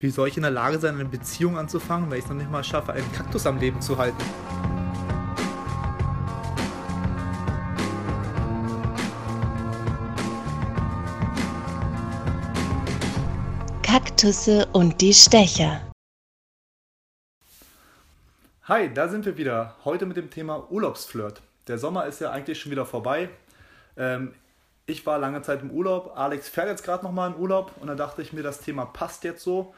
Wie soll ich in der Lage sein, eine Beziehung anzufangen, wenn ich es noch nicht mal schaffe, einen Kaktus am Leben zu halten? Kaktusse und die Stecher. Hi, da sind wir wieder. Heute mit dem Thema Urlaubsflirt. Der Sommer ist ja eigentlich schon wieder vorbei. Ähm, ich war lange Zeit im Urlaub. Alex fährt jetzt gerade nochmal in Urlaub und da dachte ich mir, das Thema passt jetzt so.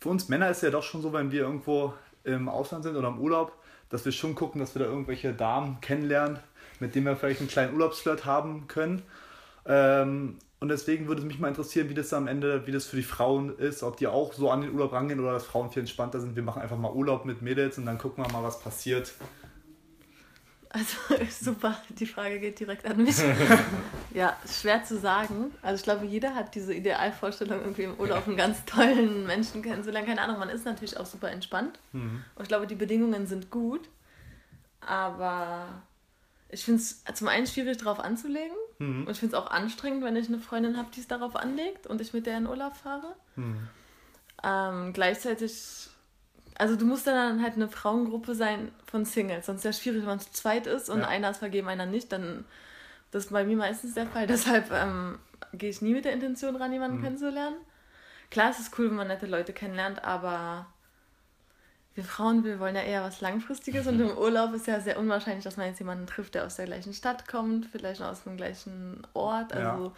Für uns Männer ist ja doch schon so, wenn wir irgendwo im Ausland sind oder im Urlaub, dass wir schon gucken, dass wir da irgendwelche Damen kennenlernen, mit denen wir vielleicht einen kleinen Urlaubsflirt haben können. Ähm, und deswegen würde es mich mal interessieren, wie das am Ende, wie das für die Frauen ist, ob die auch so an den Urlaub rangehen oder dass Frauen viel entspannter sind. Wir machen einfach mal Urlaub mit Mädels und dann gucken wir mal, was passiert. Also super, die Frage geht direkt an mich. ja, schwer zu sagen. Also ich glaube, jeder hat diese Idealvorstellung, irgendwie im Urlaub einen ganz tollen Menschen kennenzulernen. Keine Ahnung, man ist natürlich auch super entspannt. Mhm. Und ich glaube, die Bedingungen sind gut. Aber ich finde es zum einen schwierig, darauf anzulegen. Mhm. Und ich finde es auch anstrengend, wenn ich eine Freundin habe, die es darauf anlegt und ich mit der in Urlaub fahre. Mhm. Ähm, gleichzeitig, also du musst dann halt eine Frauengruppe sein von Singles, sonst ist es ja schwierig, wenn man zu zweit ist und ja. einer ist vergeben, einer nicht, dann das ist bei mir meistens der Fall. Deshalb ähm, gehe ich nie mit der Intention ran, jemanden mhm. kennenzulernen. Klar, es ist cool, wenn man nette Leute kennenlernt, aber wir Frauen, wir wollen ja eher was Langfristiges und im Urlaub ist ja sehr unwahrscheinlich, dass man jetzt jemanden trifft, der aus der gleichen Stadt kommt, vielleicht aus dem gleichen Ort. Also ja.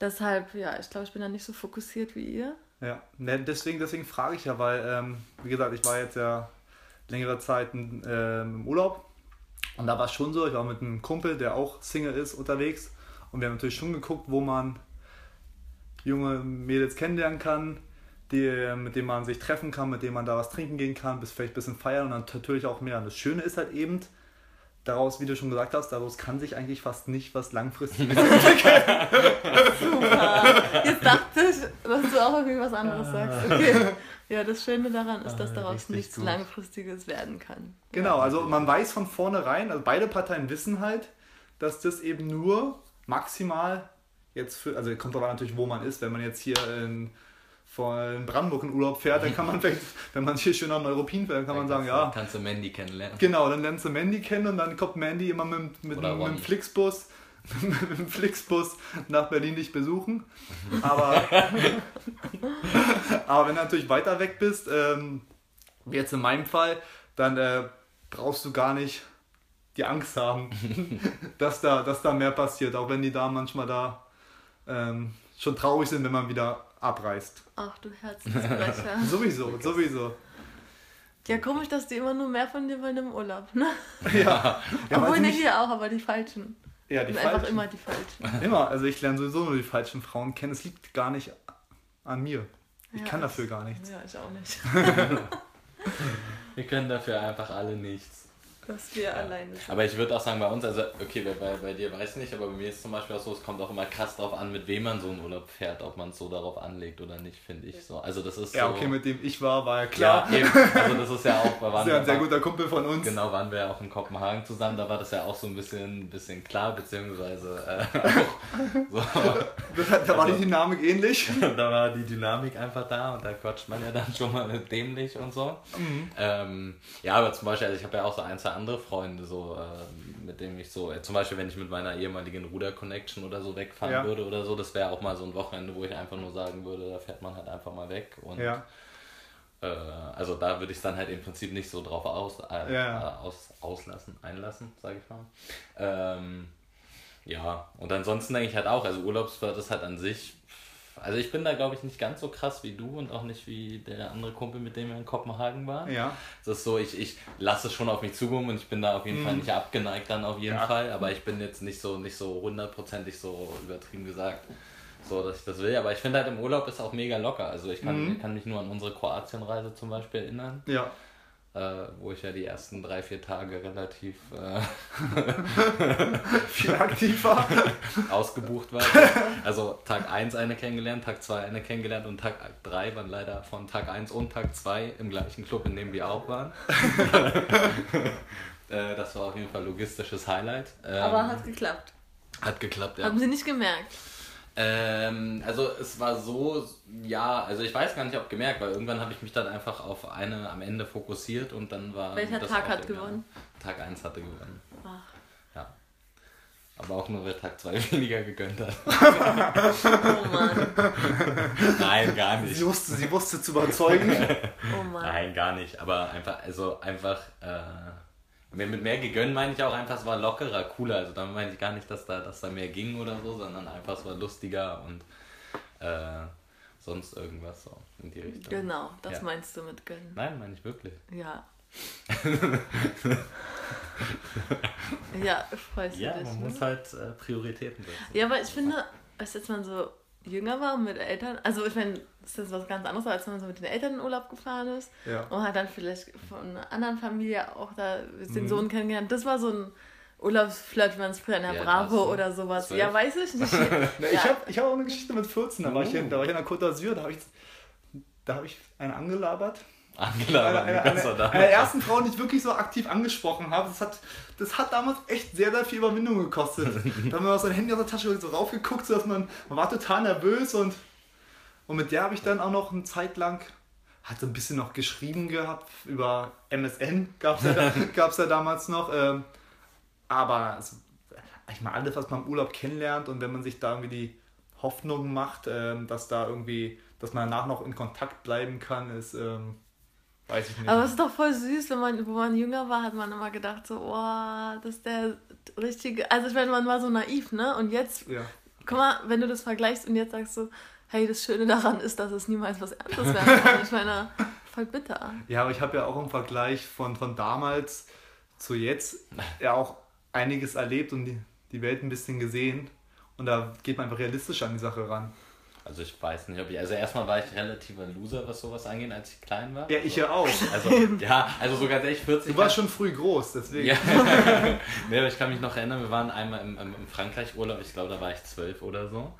deshalb, ja, ich glaube, ich bin da nicht so fokussiert wie ihr. Ja, ne, deswegen, deswegen frage ich ja, weil, ähm, wie gesagt, ich war jetzt ja längere Zeit äh, im Urlaub und da war es schon so, ich war mit einem Kumpel, der auch Single ist, unterwegs und wir haben natürlich schon geguckt, wo man junge Mädels kennenlernen kann, die, mit denen man sich treffen kann, mit denen man da was trinken gehen kann, bis vielleicht ein bisschen feiern und dann natürlich auch mehr. Und das Schöne ist halt eben, daraus, wie du schon gesagt hast, daraus kann sich eigentlich fast nicht was langfristiges entwickeln. Super. Jetzt dachte ich, dass du auch irgendwie was anderes sagst. Okay. Ja, das Schöne daran ist, dass ah, daraus Richtig nichts gut. Langfristiges werden kann. Genau, also man weiß von vornherein, also beide Parteien wissen halt, dass das eben nur maximal jetzt für, also kommt aber natürlich, wo man ist, wenn man jetzt hier in von Brandenburg in Urlaub fährt, dann kann man vielleicht, wenn man hier schön am Europin fährt, dann kann man sagen, ja. Kannst du Mandy kennenlernen. Genau, dann lernst du Mandy kennen und dann kommt Mandy immer mit, mit, mit dem Flixbus mit dem Flixbus nach Berlin dich besuchen. Aber, aber wenn du natürlich weiter weg bist, ähm, wie jetzt in meinem Fall, dann äh, brauchst du gar nicht die Angst haben, dass, da, dass da mehr passiert, auch wenn die da manchmal da ähm, schon traurig sind, wenn man wieder abreißt. Ach du Herzensbrecher. sowieso, sowieso. Ja, komisch, dass die immer nur mehr von dir wollen im Urlaub, ne? Ja. ja Obwohl nicht hier auch, aber die Falschen. Ja, die falschen. Einfach immer die Falschen. Immer, also ich lerne sowieso nur die falschen Frauen kennen. Es liegt gar nicht an mir. Ich ja, kann dafür gar nichts. Ja, ich auch nicht. Wir können dafür einfach alle nichts. Dass wir ja. alleine sind. Aber ich würde auch sagen, bei uns, also, okay, bei, bei dir weiß ich nicht, aber bei mir ist zum Beispiel auch so, es kommt auch immer krass darauf an, mit wem man so einen Urlaub fährt, ob man es so darauf anlegt oder nicht, finde ich so. Also, das ist Ja, so, okay, mit dem ich war, war ja klar. Ja, eben. Also, das ist ja auch, waren. Das ist ja ein sehr guter Kumpel von uns. Genau, waren wir ja auch in Kopenhagen zusammen, da war das ja auch so ein bisschen, bisschen klar, beziehungsweise äh, auch so. da war also, die Dynamik ähnlich. da war die Dynamik einfach da und da quatscht man ja dann schon mal dämlich und so. Mhm. Ähm, ja, aber zum Beispiel, also ich habe ja auch so ein, zwei andere Freunde, so äh, mit dem ich so, äh, zum Beispiel, wenn ich mit meiner ehemaligen Ruder-Connection oder so wegfahren ja. würde oder so, das wäre auch mal so ein Wochenende, wo ich einfach nur sagen würde, da fährt man halt einfach mal weg und ja. äh, also da würde ich es dann halt im Prinzip nicht so drauf aus, äh, ja. aus, auslassen, einlassen, sage ich mal. Ähm, ja, und ansonsten denke ich halt auch, also Urlaubsfahrt ist halt an sich also ich bin da, glaube ich, nicht ganz so krass wie du und auch nicht wie der andere Kumpel, mit dem wir in Kopenhagen waren. Ja. Das ist so, ich, ich lasse es schon auf mich zukommen und ich bin da auf jeden mhm. Fall nicht abgeneigt dann auf jeden ja. Fall, aber ich bin jetzt nicht so nicht so hundertprozentig so übertrieben gesagt, so dass ich das will. Aber ich finde halt im Urlaub ist auch mega locker. Also ich kann, mhm. kann mich nur an unsere Kroatienreise zum Beispiel erinnern. Ja äh, wo ich ja die ersten drei, vier Tage relativ äh, viel aktiver ausgebucht war. Also Tag 1 eine kennengelernt, Tag 2 eine kennengelernt und Tag 3 waren leider von Tag 1 und Tag 2 im gleichen Club, in dem wir auch waren. Äh, das war auf jeden Fall logistisches Highlight. Ähm, Aber hat geklappt. Hat geklappt, ja. Haben Sie nicht gemerkt? Ähm, also es war so, ja, also ich weiß gar nicht, ob gemerkt, weil irgendwann habe ich mich dann einfach auf eine am Ende fokussiert und dann war. Welcher das Tag auch hat gewonnen? Tag 1 hatte gewonnen. Ach. Ja. Aber auch nur, weil Tag 2 weniger gegönnt hat. Oh Mann. Nein, gar nicht. Sie wusste, sie wusste zu überzeugen. Oh Mann. Nein, gar nicht. Aber einfach, also einfach, äh, mit mit mehr gegönnt meine ich auch einfach, es war lockerer, cooler. Also da meine ich gar nicht, dass da, dass da mehr ging oder so, sondern einfach, es war lustiger und äh, sonst irgendwas so in die Richtung. Genau, das Ja. meinst du mit gönnen. Nein, meine ich wirklich. Ja. ja, freust Ja, du dich. man ne? muss halt äh, Prioritäten setzen. Ja, aber ich finde, als jetzt man so jünger war und mit Eltern, also ich meine, das ist was ganz anderes, als wenn man so mit den Eltern in Urlaub gefahren ist Ja. und hat dann vielleicht von einer anderen Familie auch da den Mhm. Sohn kennengelernt. Das war so ein Urlaubsflirt, wie man es früher in der alt Bravo du? oder sowas. Zwölf? Ja, weiß ich nicht. Ne, Ich Ja. habe ich hab auch eine Geschichte mit 14, da war ich, in, Oh. da war ich in der Côte d'Azur, da habe ich, da hab ich einen angelabert. Angela, Eine, eine, eine, eine der ersten Frauen, die ich wirklich so aktiv angesprochen habe. Das hat, das hat damals echt sehr, sehr viel Überwindung gekostet. da haben wir aus sein Handy aus der Tasche so raufgeguckt, so dass man, man war total nervös und, und mit der habe ich dann auch noch eine Zeit lang hat so ein bisschen noch geschrieben gehabt über MSN gab es ja, da- gab's ja damals noch. Ähm, aber es, ich meine, alles, was man im Urlaub kennenlernt und wenn man sich da irgendwie die Hoffnung macht, ähm, dass da irgendwie, dass man danach noch in Kontakt bleiben kann, ist, ähm, weiß ich nicht. Aber es ist doch voll süß, wenn man, wo man jünger war, hat man immer gedacht, so, oh, das ist der richtige. Also ich meine, man war so naiv, ne? Und jetzt, ja. guck mal, wenn du das vergleichst und jetzt sagst du, hey, das Schöne daran ist, dass es niemals was Ernstes werden kann. Ich meine, voll bitter. ja, aber ich habe ja auch im Vergleich von, von damals zu jetzt ja auch einiges erlebt und die, die Welt ein bisschen gesehen. Und da geht man einfach realistisch an die Sache ran. Also ich weiß nicht, ob ich. Also erstmal war ich relativer Loser, was sowas angeht, als ich klein war. Ja, ich ja auch. Also, ja, also so ganz ehrlich, 40. Du warst schon früh groß, deswegen. Ja. nee, aber ich kann mich noch erinnern, wir waren einmal im, im, im Frankreich-Urlaub, ich glaube, da war ich zwölf oder so.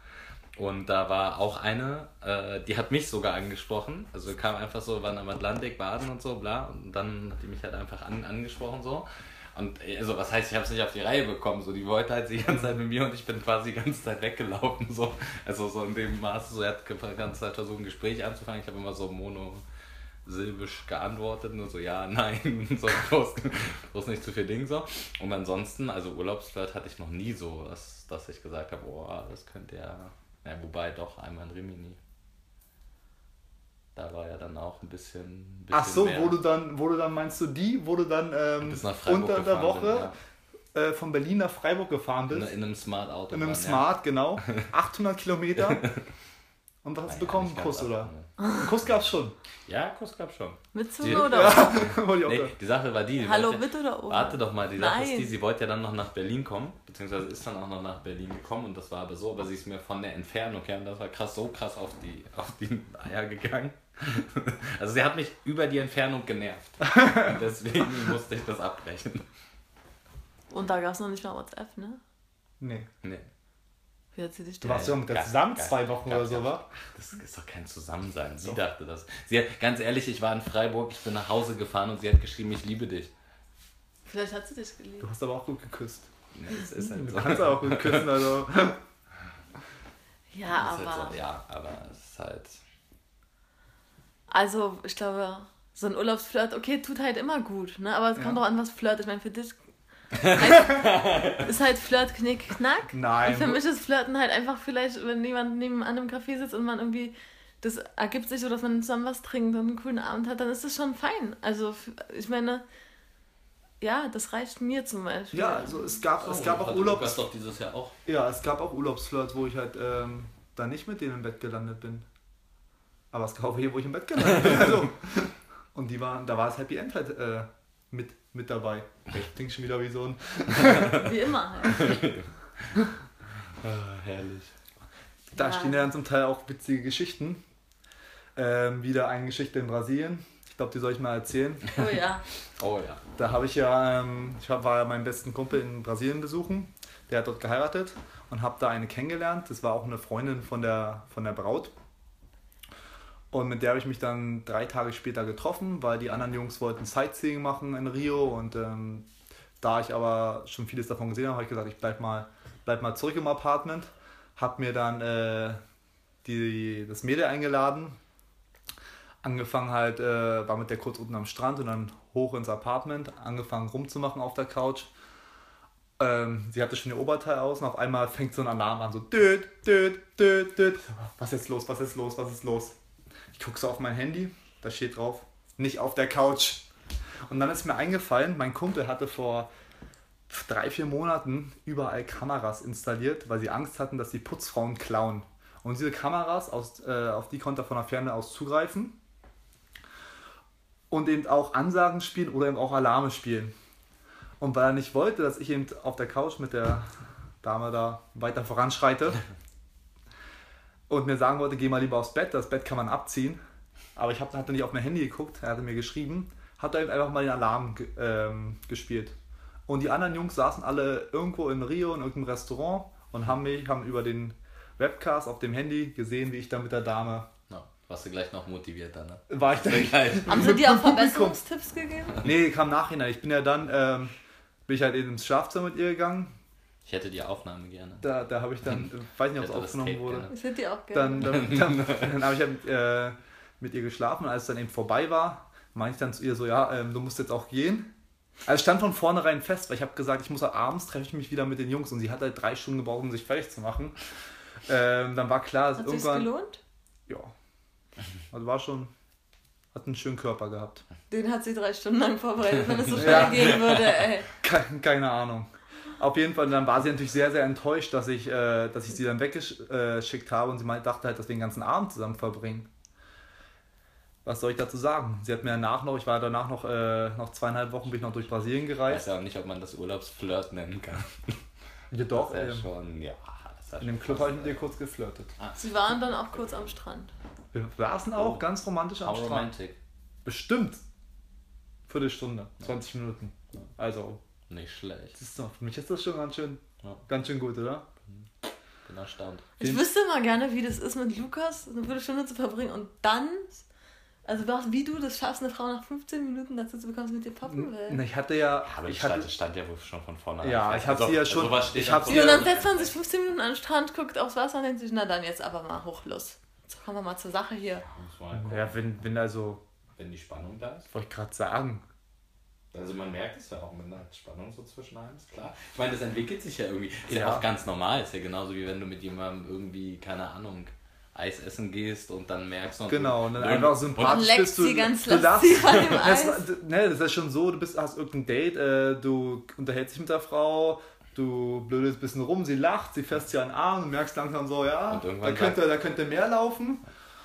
Und da war auch eine, äh, die hat mich sogar angesprochen. Also wir kamen einfach so, waren am Atlantik baden und so, bla. Und dann hat die mich halt einfach an, angesprochen so. Und also was heißt, ich habe es nicht auf die Reihe bekommen. So, die wollte halt die ganze Zeit mit mir und ich bin quasi die ganze Zeit weggelaufen. So. Also so in dem Maße, so er hat die ganze Zeit versucht, ein Gespräch anzufangen. Ich habe immer so mono silbisch geantwortet, nur so ja, nein, so bloß, bloß nicht zu viel Ding so. Und ansonsten, also Urlaubsflirt hatte ich noch nie so, dass, dass ich gesagt habe, oh, das könnte ja, ja, wobei doch einmal in Rimini. Da war ja dann auch ein bisschen, ein bisschen Ach so, mehr. wo du dann, wo du dann meinst du die, wo du dann ähm, unter der Woche bin, äh, von Berlin nach Freiburg gefahren in, bist? in einem Smart Auto. In einem waren, Smart, genau. 800 Kilometer. Und was hast Ja. du bekommen? Einen Kuss, oder? Einen Kuss gab's schon. Ja, Kuss gab schon. Mit Die- Zunge oder Ja, Nee, die Sache war die. die Hallo, mit oder ohne? Warte doch mal, die Sache ist Nein. die, sie wollte ja dann noch nach Berlin kommen, beziehungsweise ist dann auch noch nach Berlin gekommen und das war aber so, aber sie ist mir von der Entfernung her, und das war krass, so krass auf die, auf die Eier gegangen. Also sie hat mich über die Entfernung genervt. Und deswegen musste ich das abbrechen. Und da gab es noch nicht mal WhatsApp, ne? Nee. Nee, Wie hat sie dich Du warst ja mit der zusammen geil, zwei Wochen geil, oder so, wa? das ist doch kein Zusammensein. Sie dachte das. Sie hat, ganz ehrlich, ich war in Freiburg, ich bin nach Hause gefahren und sie hat geschrieben, ich liebe dich. Vielleicht hat sie dich geliebt. Du hast aber auch gut geküsst. Ja, das ist halt Du so. kannst auch gut küssen, also. Ja, aber. halt so, ja, aber es ist halt. Also, ich glaube, so ein Urlaubsflirt, okay, tut halt immer gut, ne? Aber es kommt Ja. doch an, was Flirt. Ich meine, für dich heißt, ist halt Flirt knick knack. Nein. Und für mich ist Flirten halt einfach vielleicht, wenn jemand nebenan im Café sitzt und man irgendwie das ergibt sich so, dass man zusammen was trinkt und einen coolen Abend hat, dann ist das schon fein. Also, ich meine, ja, das reicht mir zum Beispiel. Ja, also es gab, es gab auch Urlaubs... Doch dieses Jahr auch. Ja, es gab auch Urlaubsflirt, wo ich halt ähm, da nicht mit denen im Bett gelandet bin. Aber es gab auch hier, wo ich im Bett gelandet bin. Also. Und die waren, da war das Happy End halt äh, mit, mit dabei. Ich klingt schon wieder wie so ein. Wie immer halt. Ah, herrlich. Da Ja. stehen ja dann zum Teil auch witzige Geschichten. Ähm, wieder eine Geschichte in Brasilien. Ich glaube, die soll ich mal erzählen. Oh ja. Oh ja. Da habe ich ja, ähm, ich hab, war ja meinen besten Kumpel in Brasilien besuchen. Der hat dort geheiratet und habe da eine kennengelernt. Das war auch eine Freundin von der, von der Braut. Und mit der habe ich mich dann drei Tage später getroffen, weil die anderen Jungs wollten Sightseeing machen in Rio. Und ähm, da ich aber schon vieles davon gesehen habe, habe ich gesagt, ich bleib mal, bleib mal zurück im Apartment. Hab mir dann äh, die, das Mädel eingeladen. Angefangen halt, äh, war mit der kurz unten am Strand und dann hoch ins Apartment. Angefangen rumzumachen auf der Couch. Ähm, sie hatte schon ihr Oberteil aus und auf einmal fängt so ein Alarm an, so düt, düt, düt, düt. Was ist los, was ist los, was ist los? Ich gucke so auf mein Handy, da steht drauf, nicht auf der Couch. Und dann ist mir eingefallen, mein Kumpel hatte vor drei, vier Monaten überall Kameras installiert, weil sie Angst hatten, dass die Putzfrauen klauen. Und diese Kameras, aus, äh, auf die konnte er von der Ferne aus zugreifen und eben auch Ansagen spielen oder eben auch Alarme spielen. Und weil er nicht wollte, dass ich eben auf der Couch mit der Dame da weiter voranschreite und mir sagen wollte, geh mal lieber aufs Bett, das Bett kann man abziehen. Aber ich hab, hatte nicht auf mein Handy geguckt, er hatte mir geschrieben, hat er eben einfach mal den Alarm ge- ähm, gespielt. Und die anderen Jungs saßen alle irgendwo in Rio in irgendeinem Restaurant und haben mich haben über den Webcast auf dem Handy gesehen, wie ich da mit der Dame Ja, warst du gleich noch motivierter, ne? war ich da. Haben sie dir auch. Verbesserungstipps gegeben? Nee, kam nachhinein. Ich bin ja dann, ähm, bin ich halt eben ins Schlafzimmer mit ihr gegangen. Ich hätte die Aufnahme gerne. Da, da habe ich dann, weiß nicht, ob es das aufgenommen wurde. gerne. Ich hätte die auch gerne. Dann, dann, dann, dann habe ich halt, äh, mit ihr geschlafen und als es dann eben vorbei war, meinte ich dann zu ihr so, ja, ähm, du musst jetzt auch gehen. Also es stand von vornherein fest, weil ich habe gesagt, ich muss halt abends treffe ich mich wieder mit den Jungs und sie hat halt drei Stunden gebraucht, um sich fertig zu machen. Ähm, dann war klar, dass Hat irgendwann. gelohnt? Ja. Also war schon. Hat einen schönen Körper gehabt. Den hat sie drei Stunden lang vorbereitet, wenn es so schnell Ja. gehen würde, ey. Keine, keine Ahnung. Auf jeden Fall, dann war sie natürlich sehr, sehr enttäuscht, dass ich, äh, dass ich sie dann weggeschickt habe und sie meinte, dachte halt, dass wir den ganzen Abend zusammen verbringen. Was soll ich dazu sagen? Sie hat mir danach noch, ich war danach noch, äh, noch zweieinhalb Wochen, bin ich noch durch Brasilien Ich weiß gereist. ja auch nicht, ob man das Urlaubsflirt nennen kann. Ja, doch, Das ist ähm, ja schon, ja. In dem Club habe ich mit ihr kurz geflirtet. Sie waren dann auch kurz am Strand. Wir saßen auch Oh. ganz romantisch am How Strand. romantic. Bestimmt. Viertelstunde, 20 Minuten. Also, Nicht schlecht. das ist doch, für mich ist das schon ganz schön, Ja. ganz schön gut, oder? Bin erstaunt. Ich Den- wüsste mal gerne, wie das ist, mit Lukas eine Viertelstunde zu verbringen und dann, also was- wie du das schaffst, eine Frau nach 15 Minuten dazu zu bekommen, dass sie mit dir poppen will. Na, Ich hatte ja, Aber ich ich hatte, stand, stand ja wohl schon von vornherein. Ja, ich hab sie ja schon- sowas steht ich dann hab sie Und ja- dann setzt man sich 15 Minuten an den Strand, guckt aufs Wasser und denkt sich, na dann jetzt aber mal hoch, los. Jetzt kommen wir mal zur Sache hier. Gucken, ja, wenn, wenn also, Wenn die Spannung da ist. wollte ich gerade sagen, Also man merkt es ja auch mit einer Spannung so zwischen einem, ist klar. Ich meine, das entwickelt sich ja irgendwie. Ist ja, Ja. auch ganz normal. Ist ja genauso wie wenn du mit jemandem irgendwie, keine Ahnung, Eis essen gehst und dann merkst und Genau, und dann und- einfach Und sympathisch leckt bist du. sie ganz du dem das, ne, das ist schon so, du bist, hast irgendein Date, äh, du unterhältst dich mit der Frau, du blödelst ein bisschen rum, sie lacht, sie fässt dir an den Arm und merkst langsam so, ja, Und da könnte, da könnte mehr laufen.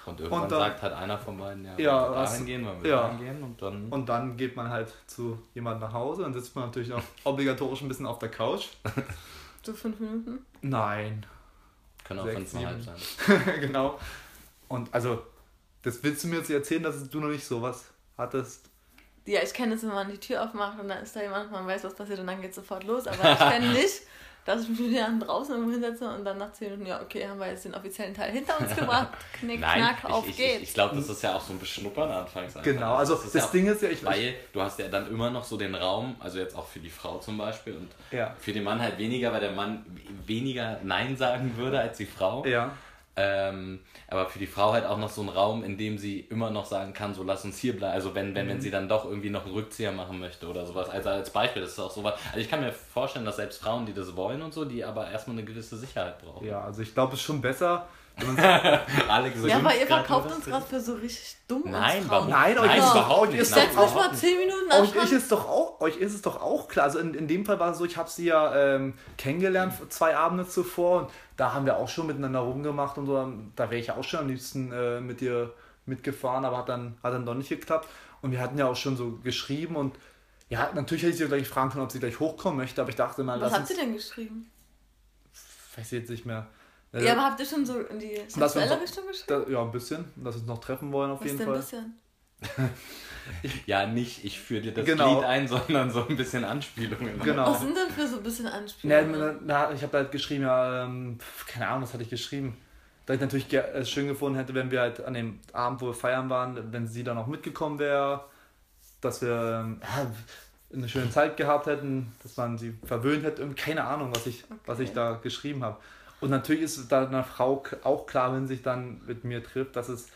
Und irgendwann Und dann- sagt halt einer von beiden, ja, Ja, wir was- dahin gehen, wollen wir ja. dahin gehen und dann. Und dann geht man halt zu jemandem nach Hause und sitzt man natürlich noch obligatorisch ein bisschen auf der Couch. So fünf Minuten. Nein, können auch fünfeinhalb sein. genau. Und also, das willst du mir jetzt erzählen, dass du noch nicht sowas hattest? Ja, ich kenne es, wenn man die Tür aufmacht und dann ist da jemand, man weiß, was passiert und dann geht sofort los. Aber ich kenne nicht, dass ich mich jemandem draußen irgendwo hinsetze und dann nach 10 Minuten, ja, okay, haben wir jetzt den offiziellen Teil hinter uns gebracht. Knick, Nein, knack, auf ich, ich, geht's. ich, ich glaube, das ist ja auch so ein Beschnuppern anfangs. einfach. Genau, also das, ist ja auch- Ding ist ja, ich Weil du hast ja dann immer noch so den Raum, also jetzt auch für die Frau zum Beispiel und Ja. für den Mann halt weniger, weil der Mann weniger Nein sagen würde als die Frau. Ja. Ähm, aber für die Frau halt auch noch so ein Raum, in dem sie immer noch sagen kann, so lass uns hier bleiben. Also wenn, wenn, Mhm. wenn sie dann doch irgendwie noch einen Rückzieher machen möchte oder sowas. Also als Beispiel, das ist auch sowas. Also ich kann mir vorstellen, dass selbst Frauen, die das wollen und so, die aber erstmal eine gewisse Sicherheit brauchen. Ja, also ich glaube, es ist schon besser, Alex ja, aber ihr verkauft uns gerade für so richtig dumm. Nein, warum? Frauen. Nein, euch Nein, ist doch- überhaupt euch nicht. Nein, Setzt euch überhaupt mal nicht. 10 Minuten an Euch ist, doch auch, euch ist es doch auch klar. Also in, in dem Fall war es so, ich habe sie ja ähm, kennengelernt zwei Abende zuvor und da haben wir auch schon miteinander rumgemacht und so. Da wäre ich auch schon am liebsten äh, mit ihr mitgefahren, aber hat dann, hat dann doch nicht geklappt. Und wir hatten ja auch schon so geschrieben und ja, natürlich hätte ich sie gleich fragen können, ob sie gleich hochkommen möchte, aber ich dachte mal, Was uns, ihr denn geschrieben? weiß ich jetzt nicht mehr. Äh, Ja, aber habt ihr schon so in die sexuelle Richtung geschrieben? da, ja, ein bisschen, dass wir uns noch treffen wollen auf Was jeden denn Fall. ein bisschen? Ja, nicht ich führe dir das Genau. Lied ein, sondern so ein bisschen Anspielungen. Genau. Was sind denn für so ein bisschen Anspielungen? na, ich habe halt geschrieben, ja, ähm, keine Ahnung, was hatte ich geschrieben. Da ich natürlich es schön gefunden hätte, wenn wir halt an dem Abend, wo wir feiern waren, wenn sie dann auch mitgekommen wäre, dass wir ja, eine schöne Zeit gehabt hätten, dass man sie verwöhnt hätte, irgendwie keine Ahnung, was ich, was ich Okay. da geschrieben habe. Und natürlich ist es da einer Frau auch klar, wenn sie sich dann mit mir trifft, dass es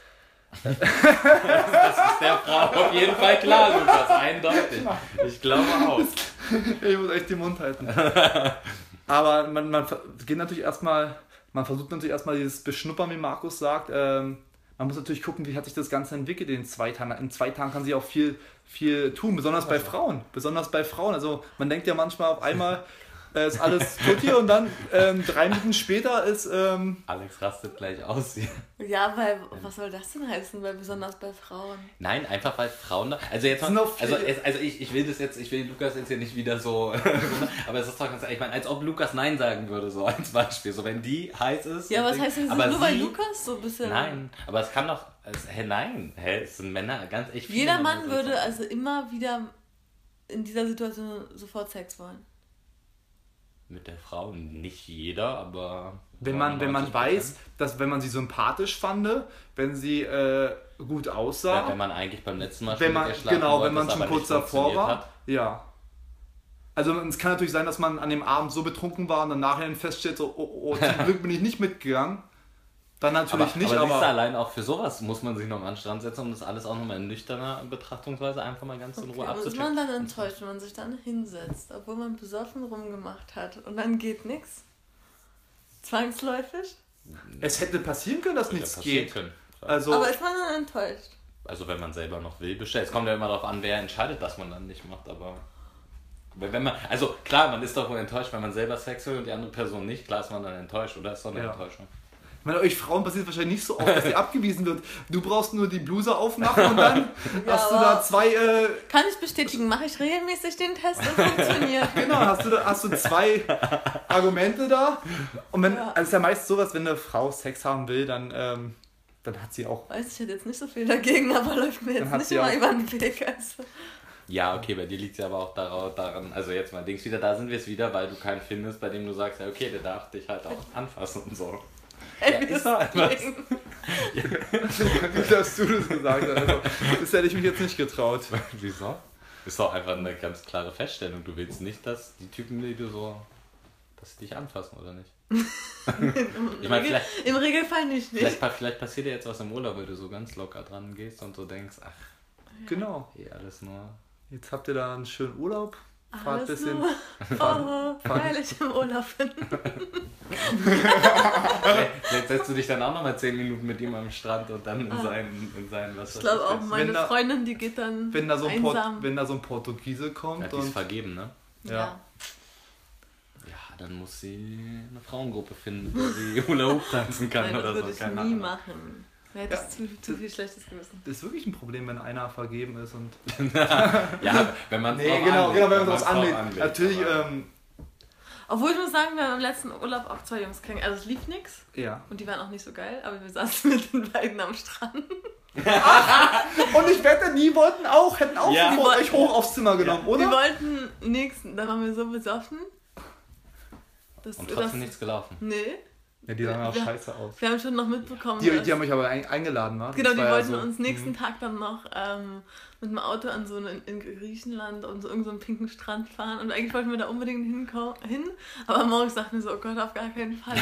Das ist der Frau auf jeden Fall klar, Lukas, eindeutig. Ich glaube auch. Ich muss echt den Mund halten. Aber man, man geht natürlich erstmal, man versucht natürlich erstmal dieses Beschnuppern, wie Markus sagt. Ähm, man muss natürlich gucken, wie hat sich das Ganze entwickelt in zwei Tagen. In zwei Tagen kann sie auch viel, viel tun, besonders bei Frauen. Besonders bei Frauen. Also man denkt ja manchmal auf einmal, äh, ist alles tutti und dann ähm, drei Minuten später ist, ähm, Alex rastet gleich aus hier. Ja, weil, was soll das denn heißen, weil besonders bei Frauen? Nein, einfach weil Frauen da. Also jetzt mal, also, also ich, ich will das jetzt, ich will Lukas jetzt hier nicht wieder so. aber es ist doch ganz ehrlich, ich meine, als ob Lukas Nein sagen würde, so als Beispiel. So wenn die heiß ist. Ja, was heißt denn aber nur sie- Lukas so ein bisschen. Nein, aber es kann doch. Es, hä, nein, hä, es sind Männer, ganz echt. viele Jeder Mann würde so. also immer wieder in dieser Situation sofort Sex wollen. Mit der Frau nicht jeder, aber. wenn man, wenn man 99%. weiß, dass wenn man sie sympathisch fand, wenn sie äh, gut aussah, Ja, wenn man eigentlich beim letzten Mal wenn schon man, mit ihr schlafen genau, wollte, wenn man schon kurz davor war. Hat. Ja. Also es kann natürlich sein, dass man an dem Abend so betrunken war und dann nachher feststellt, so, oh, oh, zum Glück bin ich nicht mitgegangen. Dann natürlich aber, nicht, aber, aber, allein auch für sowas muss man sich noch mal an den Strand setzen, um das alles auch nochmal in nüchterner Betrachtungsweise einfach mal ganz in Ruhe Okay, aber ist abzuchecken. man dann enttäuscht, wenn man sich dann hinsetzt, obwohl man besoffen rumgemacht hat und dann geht nichts? Zwangsläufig? es hätte passieren können, dass nichts passieren geht. können. Also, Aber ist man dann enttäuscht? Also wenn man selber noch will, bestellt. Es kommt ja immer darauf an, wer entscheidet, dass man dann nicht macht, aber. Wenn wenn man, also klar, man ist doch wohl enttäuscht, wenn man selber Sex will und die andere Person nicht, klar ist man dann enttäuscht, oder? Ist doch eine Ja. Enttäuschung. Ich meine, euch Frauen passiert wahrscheinlich nicht so oft, dass sie abgewiesen wird. Du brauchst nur die Bluse aufmachen und dann hast du da zwei, äh, Kann ich bestätigen, mache ich regelmäßig den Test und funktioniert. genau, hast du, da, hast du zwei Argumente da. Und wenn, Ja. also es ist ja meist sowas, wenn eine Frau Sex haben will, dann, ähm, dann hat sie auch Weiß ich hätte jetzt nicht so viel dagegen, aber läuft mir jetzt nicht immer auch- über den Weg. Also. Ja, okay, bei dir liegt es ja aber auch daran, also jetzt mal Dings wieder, da sind wir es wieder, weil du keinen findest, bei dem du sagst, ja okay, der darf dich halt auch anfassen und so. Ey, wie ist etwas. klingt. Gut, dass du das gesagt hast. Also, das hätte ich mich jetzt nicht getraut. Wieso? Ist doch einfach eine ganz klare Feststellung. Du willst nicht, dass die Typen, die du so, dass sie dich anfassen, oder nicht? ich meine, vielleicht, Im Regelfall nicht. nicht. vielleicht, vielleicht passiert dir jetzt was im Urlaub, weil du so ganz locker dran gehst und so denkst, ach, Genau. eh alles nur. Jetzt habt ihr da einen schönen Urlaub. Fahrt ein Alles bisschen. nur. Oh, freilich im Urlaub hin. vielleicht, setzt du dich dann auch nochmal 10 Minuten mit ihm am Strand und dann in seinen, in seinen was Ah. Ich glaube auch, Wenn meine da- Freundin, die geht dann Wenn da, so ein Port, einsam. wenn da so ein Portugiese Ja, kommt die ist und. vergeben, ne? Ja. ja. Ja, dann muss sie eine Frauengruppe finden, wo sie Hula Hoop tanzen kann Nein, das oder würde so. ich Keine nie Ahnung. machen. Da Ja. ich zu, zu viel schlechtes Gewissen. Das ist wirklich ein Problem, wenn einer vergeben ist und. Ja, wenn man Nee, genau, genau, wenn man das anlegt. anlegt, Natürlich, ähm, Obwohl ich muss sagen, wir haben im letzten Urlaub auch zwei Jungs kennengelernt. Also es lief nichts ja. und die waren auch nicht so geil, aber wir saßen mit den beiden am Strand. Und ich wette, die wollten auch, hätten auch Ja. sofort euch hoch aufs Zimmer genommen, Wir oder? wollten nächsten, dann waren wir so besoffen. Das, Und trotzdem nichts gelaufen. Nee, Ja, die sahen auch Wir- scheiße aus. wir haben schon noch mitbekommen. Die, die haben mich aber ein, eingeladen? Das Genau, die war ja wollten so- uns nächsten Mhm. Tag dann noch ähm, mit dem Auto an so einen, in Griechenland und so irgendeinen so pinken Strand fahren. Und eigentlich wollten wir da unbedingt hinko- hin. Aber morgens dachten wir so, oh Gott, auf gar keinen Fall.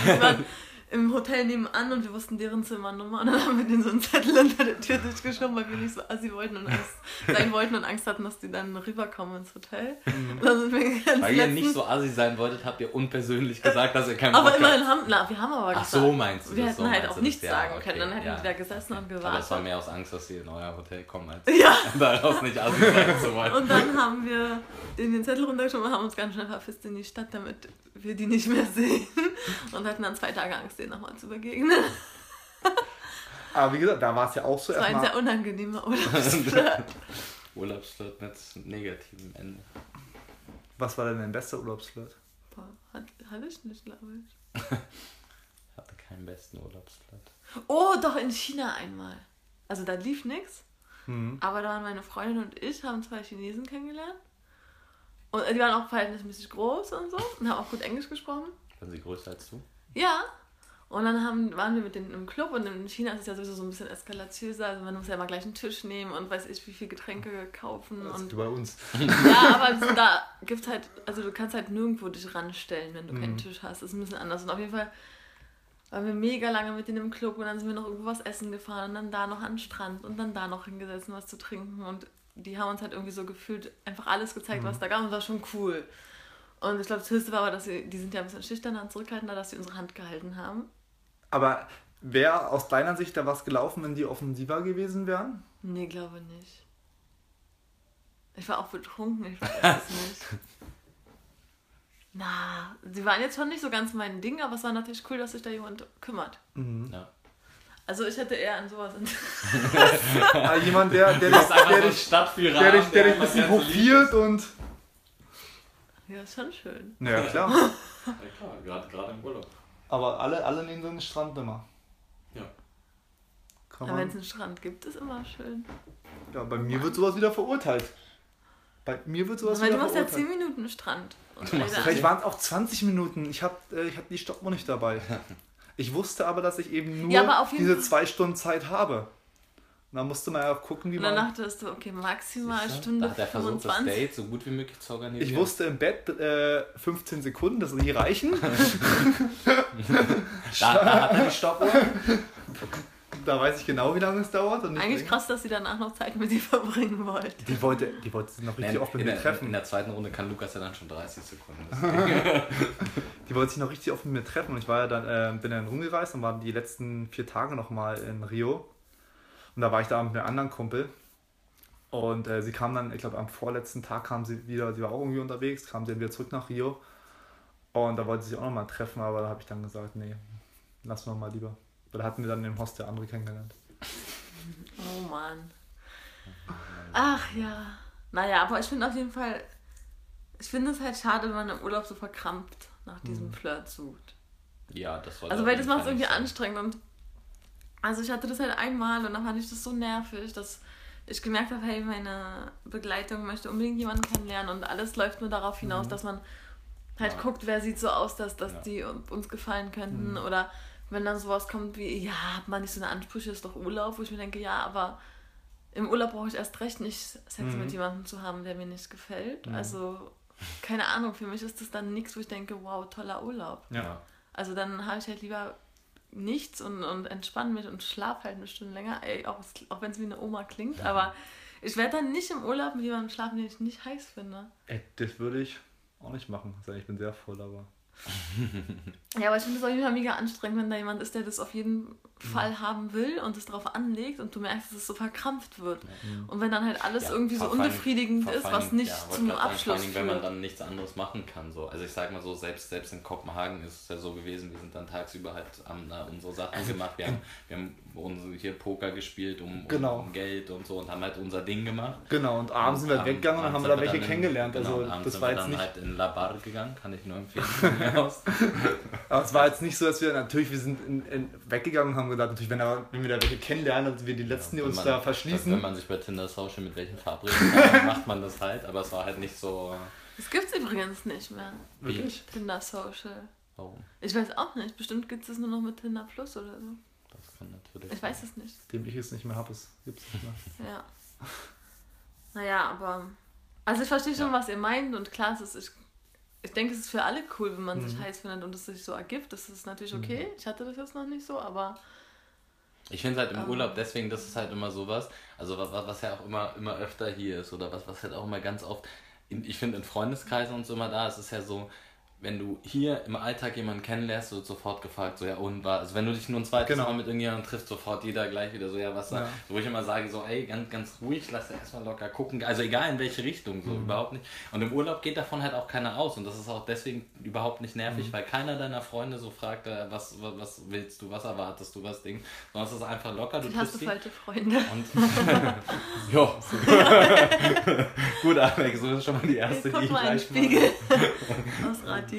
Im Hotel nebenan und wir wussten deren Zimmernummer. Und dann haben wir denen so einen Zettel unter der Tür durchgeschoben, weil wir nicht so assi wollten und Angst sein wollten und Angst hatten, dass die dann rüberkommen ins Hotel. Ganz Weil ihr nicht so assi sein wolltet, habt ihr unpersönlich gesagt, dass ihr keinen Bock aber immerhin haben, na, wir haben aber Ach gesagt. so meinst du Wir das, hätten so halt auch nichts sagen okay, können. Dann hätten ja. wir da gesessen und gewartet. Aber es war mehr aus Angst, dass sie in euer Hotel kommen, als ja. daraus nicht assi sein zu wollen. Und dann haben wir den, den Zettel runtergeschoben und haben uns ganz schnell verpisst in die Stadt, damit wir die nicht mehr sehen. Und hatten dann zwei Tage Angst, denen nochmal zu begegnen. Aber wie gesagt, da war es ja auch so Das war ein sehr unangenehmer Urlaubsflirt. Urlaubsflirt mit negativem Ende. Was war denn dein bester Urlaubsflirt? Boah, hat, hatte ich nicht, glaube ich. Hatte keinen besten Urlaubsflirt. Oh, doch in China einmal. Also da lief nichts. Mhm. Aber da waren meine Freundin und ich, haben zwei Chinesen kennengelernt. Und die waren auch verhältnismäßig groß und so und haben auch gut Englisch gesprochen. Waren sie größer als du? Ja. Und dann haben, waren wir mit denen im Club und in China ist es ja sowieso so ein bisschen eskalatiöser. Also man muss ja immer gleich einen Tisch nehmen und weiß ich, wie viel Getränke kaufen. Das Und bei uns. ja, aber da gibt's halt, also du kannst halt nirgendwo dich ranstellen, wenn du keinen Mhm. Tisch hast. Das ist ein bisschen anders. Und auf jeden Fall waren wir mega lange mit denen im Club und dann sind wir noch irgendwo was essen gefahren und dann da noch an den Strand und dann da noch hingesetzt, was zu trinken und die haben uns halt irgendwie so gefühlt einfach alles gezeigt, was da gab und das war schon cool. Und ich glaube, das Höchste war aber, dass sie, die sind ja ein bisschen schüchterner und zurückhaltender, dass sie unsere Hand gehalten haben. Aber wäre aus deiner Sicht da was gelaufen, wenn die offensiver gewesen wären? Nee, glaube nicht. Ich war auch betrunken, ich weiß es nicht. Na, sie waren jetzt schon nicht so ganz mein Ding, aber es war natürlich cool, dass sich da jemand kümmert. Ja. Also ich hätte eher an sowas Interesse. Ah, jemand, der, der, dich, der, dich, der, dich, der dich ein bisschen hofiert und. Ja, ist schon schön. Ja, klar. Ja, klar, gerade, gerade im Urlaub. Aber alle, alle nehmen so einen Strand immer. Ja. Kann Aber wenn es einen Strand gibt, ist immer schön. ja, bei mir wird sowas wieder verurteilt. Bei mir wird sowas Weil du wieder machst ja verurteilt. 10 Minuten Strand. Du Vielleicht waren es auch 20 Minuten. Ich hatte äh, ich hab die Stoppuhr nicht dabei. Ich wusste aber, dass ich eben nur Ja, aber auf jeden diese zwei Stunden Zeit habe. Und dann musste man ja auch gucken, wie Und man. dann dachtest du, okay, maximal du? Stunde Da hat er versucht, das 25. Date so gut wie möglich zu organisieren. Ich wusste im Bett äh, 15 Sekunden, das nie reichen. Da, da hat er die Stoppuhr. Da weiß ich genau, wie lange es dauert. Und Eigentlich krass, dass sie danach noch Zeit mit dir verbringen wollte. Die wollte, die wollte sich noch richtig In, oft mit in, mir der, treffen. in der zweiten Runde kann Lukas ja dann schon 30 Sekunden. Die wollte sich noch richtig oft mit mir treffen. Und ich war ja dann, äh, bin dann rumgereist und war die letzten vier Tage nochmal in Rio. Und da war ich da mit einem anderen Kumpel. Und äh, sie kam dann, ich glaube, am vorletzten Tag kam sie wieder, sie war auch irgendwie unterwegs, kam sie dann wieder zurück nach Rio. Und da wollte sie sich auch nochmal treffen, aber da habe ich dann gesagt, nee, lassen wir mal lieber. Weil da hatten wir dann im Hostel andere kennengelernt. Oh Mann. Ach ja. Naja, aber ich finde auf jeden Fall, ich finde es halt schade, wenn man im Urlaub so verkrampft nach diesem Mhm. Flirt sucht. ja, das soll Also weil das macht es irgendwie anstrengend und also ich hatte das halt einmal und dann fand ich das so nervig, dass ich gemerkt habe, hey, meine Begleitung möchte unbedingt jemanden kennenlernen und alles läuft nur darauf hinaus, dass man halt Ja. guckt, wer sieht so aus, dass, dass Ja. die uns gefallen könnten oder wenn dann sowas kommt wie, ja, hat man nicht so eine Ansprüche, ist doch Urlaub, wo ich mir denke, ja, aber im Urlaub brauche ich erst recht nicht Sex Mhm. mit jemandem zu haben, der mir nicht gefällt. Also, keine Ahnung, für mich ist das dann nichts, wo ich denke, wow, toller Urlaub. Ja. Also dann habe ich halt lieber nichts und, und entspanne mich und schlafe halt eine Stunde länger, ey, auch, auch wenn es wie eine Oma klingt, aber ich werde dann nicht im Urlaub mit jemandem schlafen, den ich nicht heiß finde. Ey, das würde ich auch nicht machen. Ich bin sehr voll, aber. Ja, aber ich finde es auf jeden Fall mega anstrengend, wenn da jemand ist, der das auf jeden Fall haben will und es darauf anlegt und du merkst, dass es so verkrampft wird. Und wenn dann halt alles Ja, irgendwie so unbefriedigend ist, was nicht ja, zum sagen, Abschluss Vor allem, wenn man führt. dann nichts anderes machen kann. So. Also ich sag mal so, selbst, selbst in Kopenhagen ist es ja so gewesen, wir sind dann tagsüber halt haben da unsere Sachen Also, gemacht. Wir haben, wir haben unsere, hier Poker gespielt um, Genau. um Geld und so und haben halt unser Ding gemacht. Genau, und abends sind wir Abend- weggegangen und dann haben da welche dann kennengelernt. In, genau, also abends das sind war wir jetzt dann nicht. halt in La Bar gegangen, kann ich nur empfehlen. Aber es war jetzt nicht so, dass wir natürlich, wir sind in, in, weggegangen und haben gesagt, natürlich, wenn, da, wenn wir da welche kennenlernen, dass wir die letzten, die Wenn uns man- da Wenn verschließen. man sich bei Tinder Social mit welchen verabreden kann, dann macht man das halt, aber es war halt nicht so. Das gibt es übrigens nicht mehr. Wirklich? Tinder Social. Warum? Ich weiß auch nicht. Bestimmt gibt es nur noch mit Tinder Plus oder so. Kann natürlich. Ich weiß es nicht. Dem ich es nicht mehr habe, es gibt es nicht mehr. Ja. Naja, aber. Also ich verstehe schon, Ja. was ihr meint und klar, es ist. Ich, ich denke, es ist für alle cool, wenn man Mhm. sich heiß findet und es sich so ergibt. Das ist natürlich okay. Ich hatte das jetzt noch nicht so, aber. Ich finde halt im Ähm. Urlaub, deswegen, das ist halt immer sowas, also was, was ja auch immer, immer öfter hier ist oder was, was halt auch immer ganz oft, in, ich finde in Freundeskreisen und so immer da, es ist ja so, wenn du hier im Alltag jemanden kennenlernst, wird sofort gefragt, so ja und war, also wenn du dich nur ein zweites Genau. Mal mit irgendjemandem triffst, sofort jeder gleich wieder so, ja was da, Ja. wo ich immer sage, so ey, ganz, ganz ruhig, lass erstmal locker gucken, also egal in welche Richtung, so Mhm. überhaupt nicht. Und im Urlaub geht davon halt auch keiner aus und das ist auch deswegen überhaupt nicht nervig, Mhm. weil keiner deiner Freunde so fragt, äh, was, was, was willst du, was erwartest du, was Ding, sondern es ist einfach locker, du hast triffst du die falsche Freunde. und ja, gut Alex, so ist schon mal die erste, die Guck mal in den gleich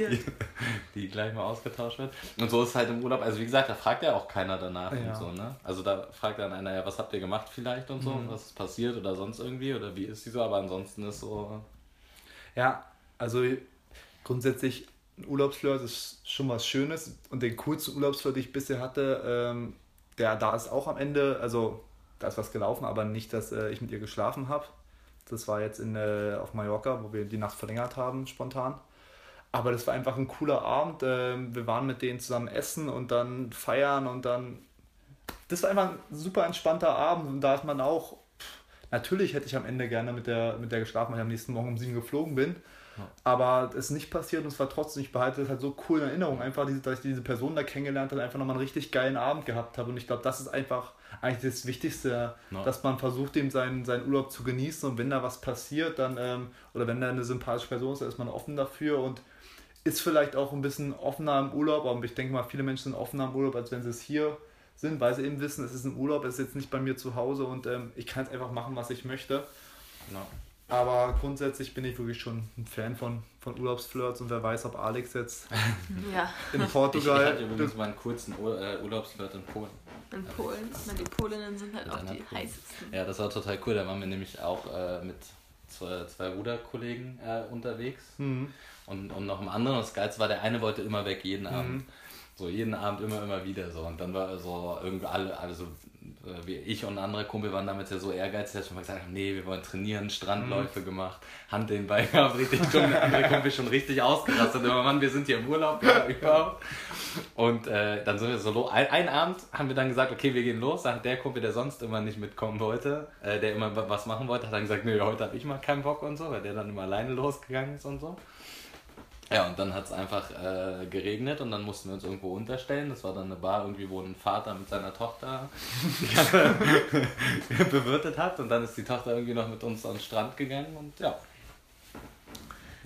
Ausradiert. die gleich mal ausgetauscht wird. Und so ist es halt im Urlaub. Also wie gesagt, da fragt ja auch keiner danach Ja. und so, ne? Also da fragt dann einer, ja, was habt ihr gemacht vielleicht und so, Mhm. was ist passiert oder sonst irgendwie oder wie ist die so, aber ansonsten ist so. Ja, also grundsätzlich ein Urlaubsflirt ist schon was Schönes und den coolsten Urlaubsflirt, den ich bisher hatte, ähm, der da ist auch am Ende, also da ist was gelaufen, aber nicht, dass äh, ich mit ihr geschlafen habe. Das war jetzt in, äh, auf Mallorca, wo wir die Nacht verlängert haben, spontan. Aber das war einfach ein cooler Abend. Ähm, wir waren mit denen zusammen essen und dann feiern und dann. Das war einfach ein super entspannter Abend und da ist man auch. Natürlich hätte ich am Ende gerne mit der, mit der geschlafen, weil ich am nächsten Morgen um sieben geflogen bin. Aber es ist nicht passiert und es war trotzdem, ich behalte das halt so cool in Erinnerung, einfach, dass ich diese Person da kennengelernt habe, einfach nochmal einen richtig geilen Abend gehabt habe. Und ich glaube, das ist einfach eigentlich das Wichtigste, Ja. dass man versucht, dem seinen, seinen Urlaub zu genießen und wenn da was passiert, dann, ähm, oder wenn da eine sympathische Person ist, dann ist man offen dafür und ist vielleicht auch ein bisschen offener im Urlaub, aber ich denke mal, viele Menschen sind offener im Urlaub, als wenn sie es hier sind, weil sie eben wissen, es ist ein Urlaub, es ist jetzt nicht bei mir zu Hause und ähm, ich kann jetzt einfach machen, was ich möchte. Ja. Aber grundsätzlich bin ich wirklich schon ein Fan von, von Urlaubsflirts und wer weiß, ob Alex jetzt Ja, in Ich, ich Portugal. hatte übrigens mal einen kurzen Ur äh, Urlaubsflirt in Polen. in Polen. Na, die Polinnen sind halt auch die Polen. heißesten. Ja, das war total cool. Da waren wir nämlich auch äh, mit zwei, zwei Ruderkollegen äh, unterwegs Mhm. Und, und noch einem anderen. Das Geilste war, der eine wollte immer weg, jeden Abend. So, jeden Abend immer, immer wieder so. Und dann war so irgendwie alle, also wie ich und ein anderer Kumpel waren damals ja so ehrgeizig, dass wir mal gesagt haben, nee, wir wollen trainieren, Strandläufe gemacht, Hand den Ball gehabt, richtig schon, der andere Kumpel schon richtig ausgerastet. Immer, Mann, wir sind hier im Urlaub, ja, überhaupt. Und äh, dann sind wir so los. Ein, einen Abend haben wir dann gesagt, okay, wir gehen los. Sagt der Kumpel, der sonst immer nicht mitkommen wollte, äh, der immer wa- was machen wollte, hat dann gesagt, nee, heute habe ich mal keinen Bock und so, weil der dann immer alleine losgegangen ist und so. Ja, und dann hat es einfach äh, geregnet und dann mussten wir uns irgendwo unterstellen. Das war dann eine Bar irgendwie, wo ein Vater mit seiner Tochter bewirtet hat. Und dann ist die Tochter irgendwie noch mit uns an den Strand gegangen und ja.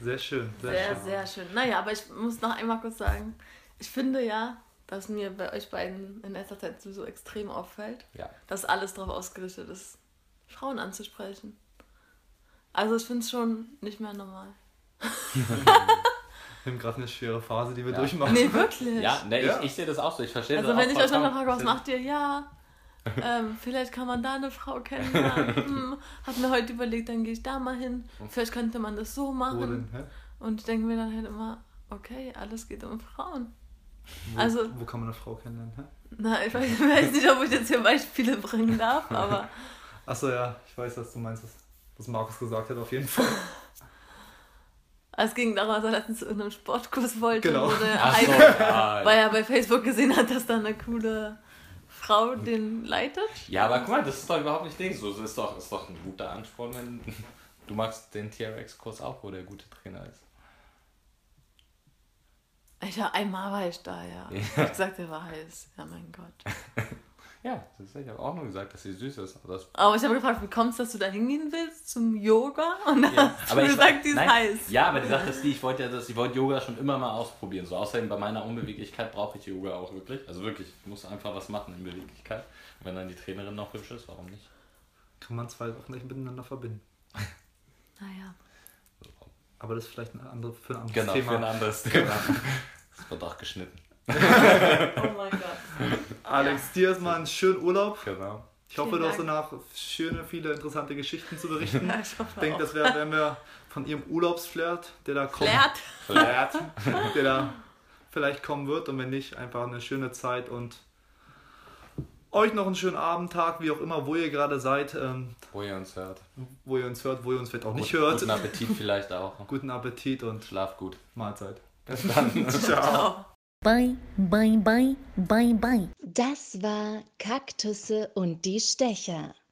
Sehr schön, sehr, Sehr, schön. sehr schön. Naja, aber ich muss noch einmal kurz sagen, ich finde ja, dass mir bei euch beiden in letzter Zeit so extrem auffällt, Ja. dass alles darauf ausgerichtet ist, Frauen anzusprechen. Also ich finde es schon nicht mehr normal. Wir haben gerade eine schwere Phase, die wir Ja. durchmachen. Nee, wirklich. Ja, ne, Ja. Ich, ich sehe das auch so. Ich verstehe Also das wenn auch ich euch nochmal frage, was macht ihr? Ja, ähm, vielleicht kann man da eine Frau kennenlernen. Hm, hab mir heute überlegt, dann gehe ich da mal hin. Vielleicht könnte man das so Wo machen. denn? Hä? Und ich denke mir dann halt immer, okay, alles geht um Frauen. Wo, Also- wo kann man eine Frau kennenlernen? Hä? Na, ich weiß, ich weiß nicht, ob ich jetzt hier Beispiele bringen darf, aber Achso, ja, ich weiß, was du meinst, was, was Markus gesagt hat, auf jeden Fall. es ging darum, dass er letztens zu irgendeinem Sportkurs wollte, Genau. wo der Ach so, ja. weil er bei Facebook gesehen hat, dass da eine coole Frau den leitet. ja, aber guck mal, das ist doch überhaupt nicht Ding. So, das ist doch, ist doch ein guter Ansporn, wenn du magst den TRX-Kurs auch, wo der gute Trainer ist. Alter, einmal war ich da, ja. Ich hab gesagt, der war heiß. Ja, mein Gott. Ja, das ist, ich habe auch nur gesagt, dass sie süß ist. aber Das Aber ich habe gefragt, wie kommst du, dass du da hingehen willst zum Yoga? Und dann Ja, hast du ich gesagt, die ist nein, heiß. Ja, aber die Sache ist die, ich wollte ja das, ich wollte Yoga schon immer mal ausprobieren. So außerdem bei meiner Unbeweglichkeit brauche ich Yoga auch wirklich. Also wirklich, ich muss einfach was machen in Beweglichkeit. Und wenn dann die Trainerin noch hübsch ist, warum nicht? Kann man zwei Sachen nicht miteinander verbinden. Naja. Aber das ist vielleicht eine andere, für ein anderes Genau, Thema. für ein anderes Thema. Das wird auch geschnitten. Oh mein Gott. Alex, dir erstmal einen schönen Urlaub. Genau. Ich hoffe, Vielen du hast Dank. danach schöne, viele interessante Geschichten zu berichten. Ja, ich hoffe Ich denke, auch. das wäre, wenn wir von ihrem Urlaubsflirt, der da kommt, Flirt. Flirt, der da vielleicht kommen wird und wenn nicht, einfach eine schöne Zeit und euch noch einen schönen Abend, Tag, wie auch immer, wo ihr gerade seid, ähm, Wo ihr uns hört. wo ihr uns hört, wo ihr uns vielleicht auch nicht Gut- hört. Guten Appetit vielleicht auch. Guten Appetit und Schlaf gut. Mahlzeit. Bis dann. Ciao. Ciao. Bye, bye, bye, bye, bye. Das war Kaktusse und die Stecher.